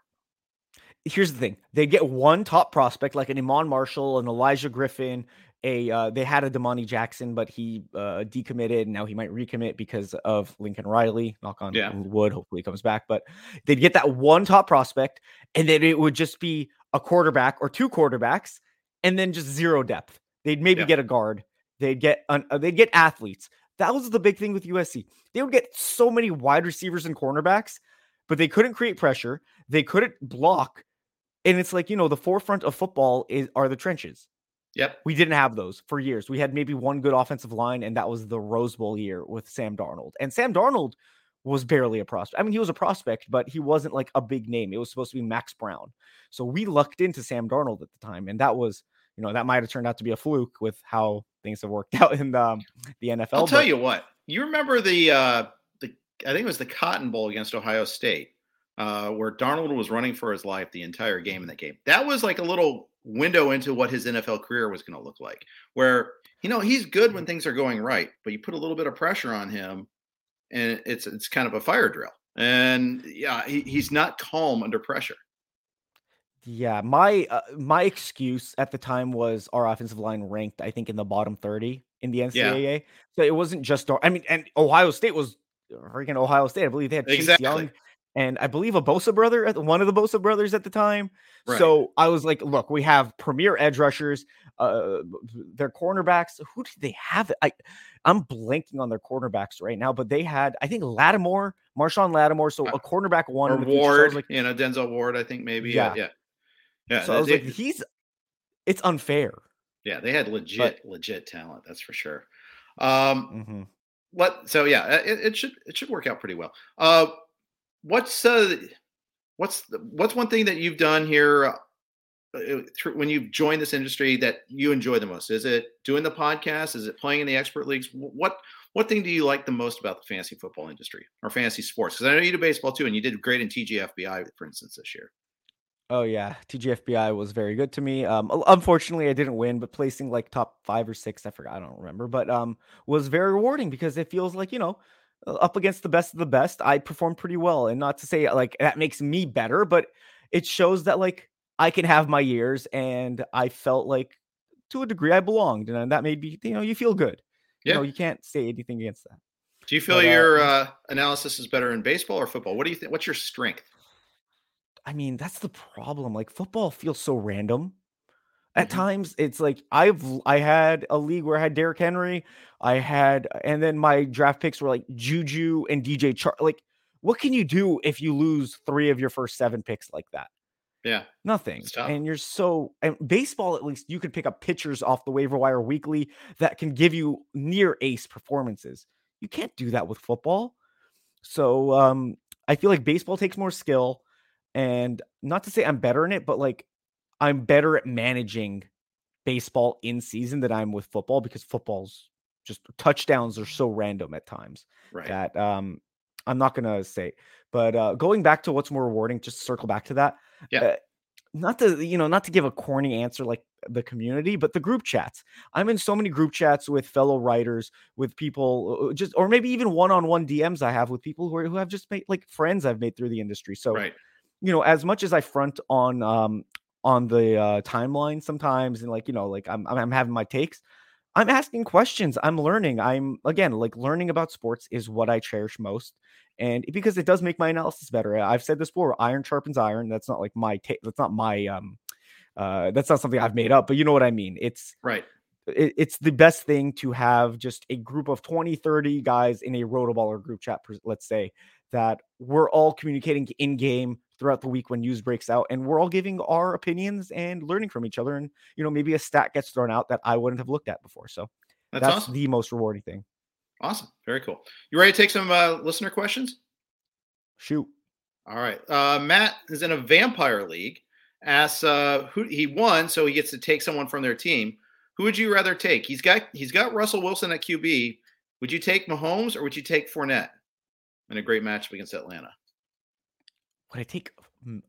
here's the thing they get one top prospect like an Iman Marshall, an Elijah Griffin, a uh, they had a Domani Jackson, but he uh, decommitted. And now he might recommit because of Lincoln Riley. Knock on Yeah. wood. Hopefully he comes back. But they'd get that one top prospect, and then it would just be a quarterback or two quarterbacks, and then just zero depth. They'd maybe Yeah. get a guard. They'd get an, uh, they'd get athletes. That was the big thing with USC. They would get so many wide receivers and cornerbacks, but they couldn't create pressure. They couldn't block. And it's like, you know, the forefront of football is are the trenches. Yep. We didn't have those for years. We had maybe one good offensive line, and that was the Rose Bowl year with Sam Darnold. And Sam Darnold was barely a prospect. I mean, he was a prospect, but he wasn't like a big name. It was supposed to be Max Browne. So we lucked into Sam Darnold at the time, and that was, you know, that might have turned out to be a fluke with how things have worked [LAUGHS] out in the, um, the NFL. I'll tell but- you what. You remember the uh the I think it was the Cotton Bowl against Ohio State, uh, where Darnold was running for his life the entire game in that game. That was like a little window into what his NFL career was going to look like. Where you know he's good when things are going right, but you put a little bit of pressure on him, and it's it's kind of a fire drill. And yeah, he, he's not calm under pressure. Yeah, my uh, my excuse at the time was our offensive line ranked, I think, in the bottom thirty in the NCAA. So it wasn't just. Dar- I mean, and Ohio State was freaking Ohio State. I believe they had Chase Exactly. Young and I believe a Bosa brother, at one of the Bosa brothers at the time. Right. So I was like, look, we have premier edge rushers. Uh, their cornerbacks. Who did they have? I I'm blanking on their cornerbacks right now, but they had I think Lattimore, Marshon Lattimore. So Uh, a cornerback one Or in the. So Ward, like, you know, Denzel Ward, I think maybe. Yeah. Yeah, yeah, so I was they- like, he's. It's unfair. yeah, they had legit, legit talent. That's for sure. Um, hmm what so yeah uh, it, it should it should work out pretty well uh what's uh what's the, what's one thing that you've done here uh, uh, through, when you've joined this industry that you enjoy the most is it doing the podcast is it playing in the expert leagues what what thing do you like the most about the fantasy football industry or fantasy sports because i know you do baseball too and you did great in tgfbi for instance this year Oh yeah, TGFBI was very good to me. Um, unfortunately, I didn't win, but placing like top five or six, I forgot, I don't remember, but um, was very rewarding because it feels like you know, uh, up against the best of the best, I performed pretty well. And not to say like that makes me better, but it shows that like I can have my years, and I felt like to a degree I belonged, and that made me, you know, you feel good. You know, Yeah. you can't say anything against that. do you feel But, uh, your uh, analysis is better in baseball or football what do you think what's your strength I mean, that's the problem. Like football feels so random. At Mhm. times, it's like I've I had a league where I had Derrick Henry, I had, and then my draft picks were like Juju and DJ Chark. Like, what can you do if you lose three of your first seven picks like that? Yeah. Nothing. And you're so and baseball at least you could pick up pitchers off the waiver wire weekly that can give you near ace performances. You can't do that with football. So um I feel like baseball takes more skill and not to say I'm better in it, but like I'm better at managing baseball in season than I'm with football because football's just touchdowns are so random at times Right. that um I'm not gonna say. But uh going back to what's more rewarding, just circle back to that. Yeah. uh, not to you know, not to give a corny answer like the community, but the group chats. I'm in so many group chats with fellow writers, with people uh, just or maybe even one-on-one DMs I have with people who are who have just made like friends I've made through the industry. So Right. You know, as much as I front on um on the uh timeline sometimes and like, you know, like I'm I'm having my takes, I'm asking questions. I'm learning. I'm again like learning about sports is what I cherish most. And because it does make my analysis better. I've said this before, iron sharpens iron. That's not like my take. That's not my um uh that's not something I've made up, but you know what I mean. It's Right. it, it's the best thing to have just a group of 20 30 guys in a rotoballer group chat let's say that we're all communicating in game throughout the week when news breaks out and we're all giving our opinions and learning from each other and you know maybe a stat gets thrown out that i wouldn't have looked at before so That's, that's, awesome. the most rewarding thing Awesome. Very cool. You ready to take some uh, listener questions? shoot All right. Uh, Matt is in a vampire league. Asks uh, who he won, so he gets to take someone from their team. Who would you rather take? He's got he's got Russell Wilson at QB. Would you take Mahomes or would you take Fournette in a great matchup against Atlanta? Would i take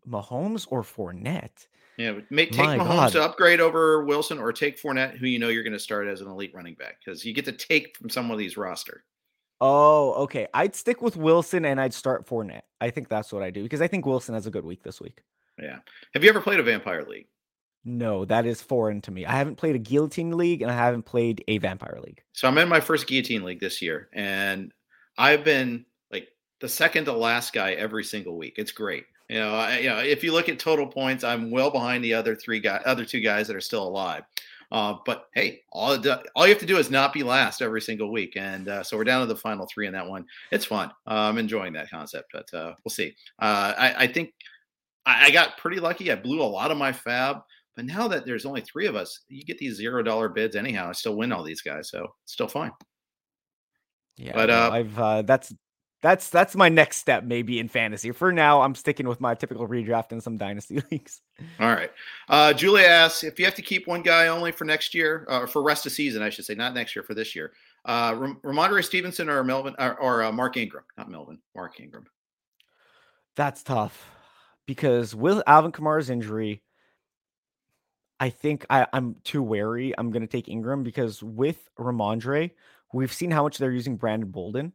mahomes or Fournette? Yeah, make take My Mahomes God. to upgrade over Wilson or take Fournette, who you know you're going to start as an elite running back because you get to take from some of these roster. oh okay i'd stick with wilson and i'd start Fournette. i think that's what i do because i think wilson has a good week this week Yeah. Have you ever played a vampire league? no that is foreign to me i haven't played a guillotine league and i haven't played a vampire league So I'm in my first guillotine league this year, and I've been the second to last guy every single week. It's great. You know, I, you know, if you look at total points, I'm well behind the other three guys, other two guys that are still alive. Uh, but hey, all all you have to do is not be last every single week, and uh, so we're down to the final three in that one. It's fun. Uh, I'm enjoying that concept, but uh, we'll see. Uh, I, I think I, I got pretty lucky. I blew a lot of my fab, but now that there's only three of us, you get these zero dollar bids anyhow. I still win all these guys, so it's still fine. Yeah, But, uh, I've uh, that's that's that's my next step maybe in fantasy. For now, I'm sticking with my typical redraft and some dynasty [LAUGHS] leagues. All right. Uh, Julia asks if you have to keep one guy only for next year, or for rest of season, I should say, not next year, for this year. Uh, Ram- Rhamondre Stevenson or Melvin or, or uh, Mark Ingram, not Melvin, Mark Ingram. That's tough because with Alvin Kamara's injury, I think I, I'm too wary. I'm going to take Ingram because with Rhamondre, we've seen how much they're using Brandon Bolden.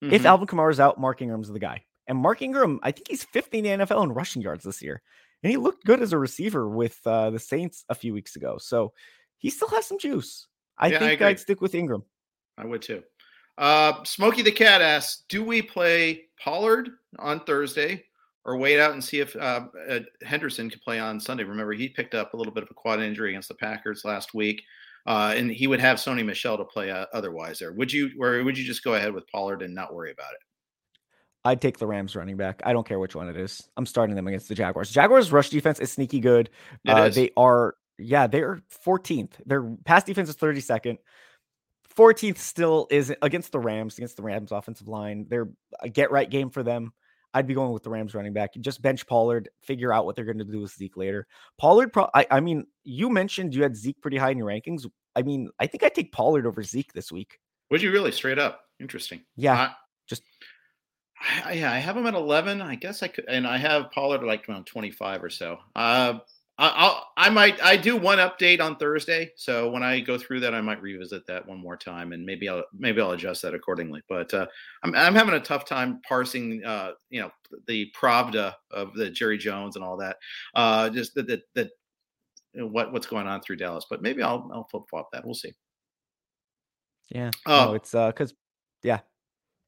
If Mhm. Alvin Kamara's out, Mark Ingram's the guy. And Mark Ingram, I think he's 50 in the NFL in rushing yards this year. And he looked good as a receiver with uh, the Saints a few weeks ago. So he still has some juice. I Yeah, think agree. I'd stick with Ingram. I would too. Uh, Smokey the Cat asks, do we play Pollard on Thursday or wait out and see if uh, Henderson can play on Sunday? Remember, he picked up a little bit of a quad injury against the Packers last week. Uh, and he would have Sony Michel to play uh, otherwise there. Would you, or would you just go ahead with Pollard and not worry about it? I'd take the Rams running back. I don't care which one it is. I'm starting them against the Jaguars. Jaguars rush defense is sneaky good. It uh, is. They are, yeah, they're 14th. Their pass defense is 32nd. 14th still is against the Rams, against the Rams offensive line. They're a get right game for them. I'd be going with the Rams running back. Just bench Pollard, figure out what they're going to do with Zeke later. Pollard, pro- I, I mean, you mentioned you had Zeke pretty high in your rankings. I mean, I think I'd take Pollard over Zeke this week. Would you really straight up? Interesting. Yeah, I- just- I, yeah, I have him at eleven. I guess I could, and I have Pollard like around twenty-five or so. Uh, I, I'll, I might, I do one update on Thursday, so when I go through that, I might revisit that one more time, and maybe I'll, maybe I'll adjust that accordingly. But uh, I'm, I'm having a tough time parsing, uh, you know, the Pravda of the Jerry Jones and all that. Uh, just that, that, that what, what's going on through Dallas. But maybe I'll, I'll flip flop that. We'll see. yeah. Oh. no, it's uh, because yeah.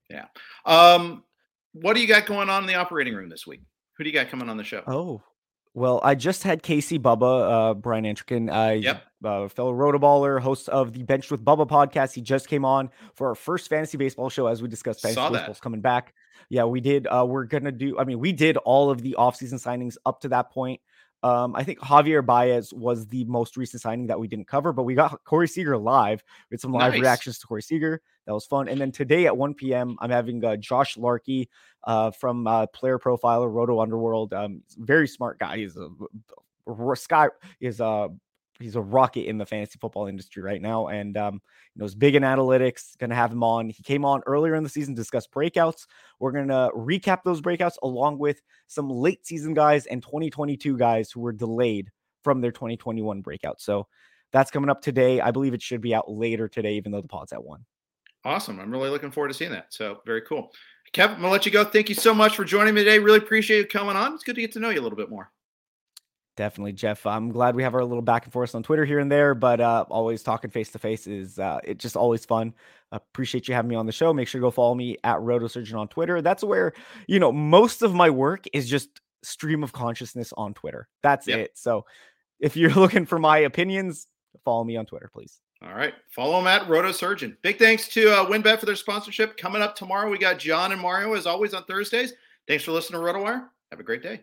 Yeah um, what do you got going on in the operating room this week? Who do you got coming on the show? Oh, well, I just had Casey Bubba, uh, Brian Antrican, uh, Yep. a uh, fellow rotoballer, host of the Bench with Bubba podcast. He just came on for our first fantasy baseball show, as we discussed. Fantasy Saw that. baseball's coming back. Yeah, we did. Uh, we're gonna do. I mean, we did all of the offseason signings up to that point. Um, I think Javier Baez was the most recent signing that we didn't cover, but we got [LAUGHS] Corey Seager live with some live Nice. reactions to Corey Seager. That was fun. And then today at 1 p.m., I'm having uh, Josh Larkey uh, from uh, Player Profiler, Roto Underworld. Um, very smart guy. He's a, a sky is a he's a rocket in the fantasy football industry right now, and um, you know, he's big in analytics. Going to have him on. He came on earlier in the season to discuss breakouts. We're going to recap those breakouts along with some late season guys and 2022 guys who were delayed from their 2021 breakout. So that's coming up today. I believe it should be out later today, even though the pod's at one. Awesome. I'm really looking forward to seeing that. So very cool. Kev, I'm gonna let you go. Thank you so much for joining me today. Really appreciate you coming on. It's good to get to know you a little bit more. Definitely, Jeff. I'm glad we have our little back and forth on Twitter here and there, but uh, always talking face to face is uh, it just always fun. Appreciate you having me on the show. Make sure to go follow me at RotoSurgeon on Twitter. That's where you know most of my work is just stream of consciousness on Twitter. That's Yep. it. So if you're [LAUGHS] looking for my opinions, follow me on Twitter, please. All right. Follow them at Roto Surgeon. Big thanks to uh, WynnBET for their sponsorship. Coming up tomorrow, we got John and Mario as always on Thursdays. Thanks for listening to RotoWire. Have a great day.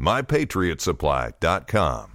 MyPatriotSupply.com.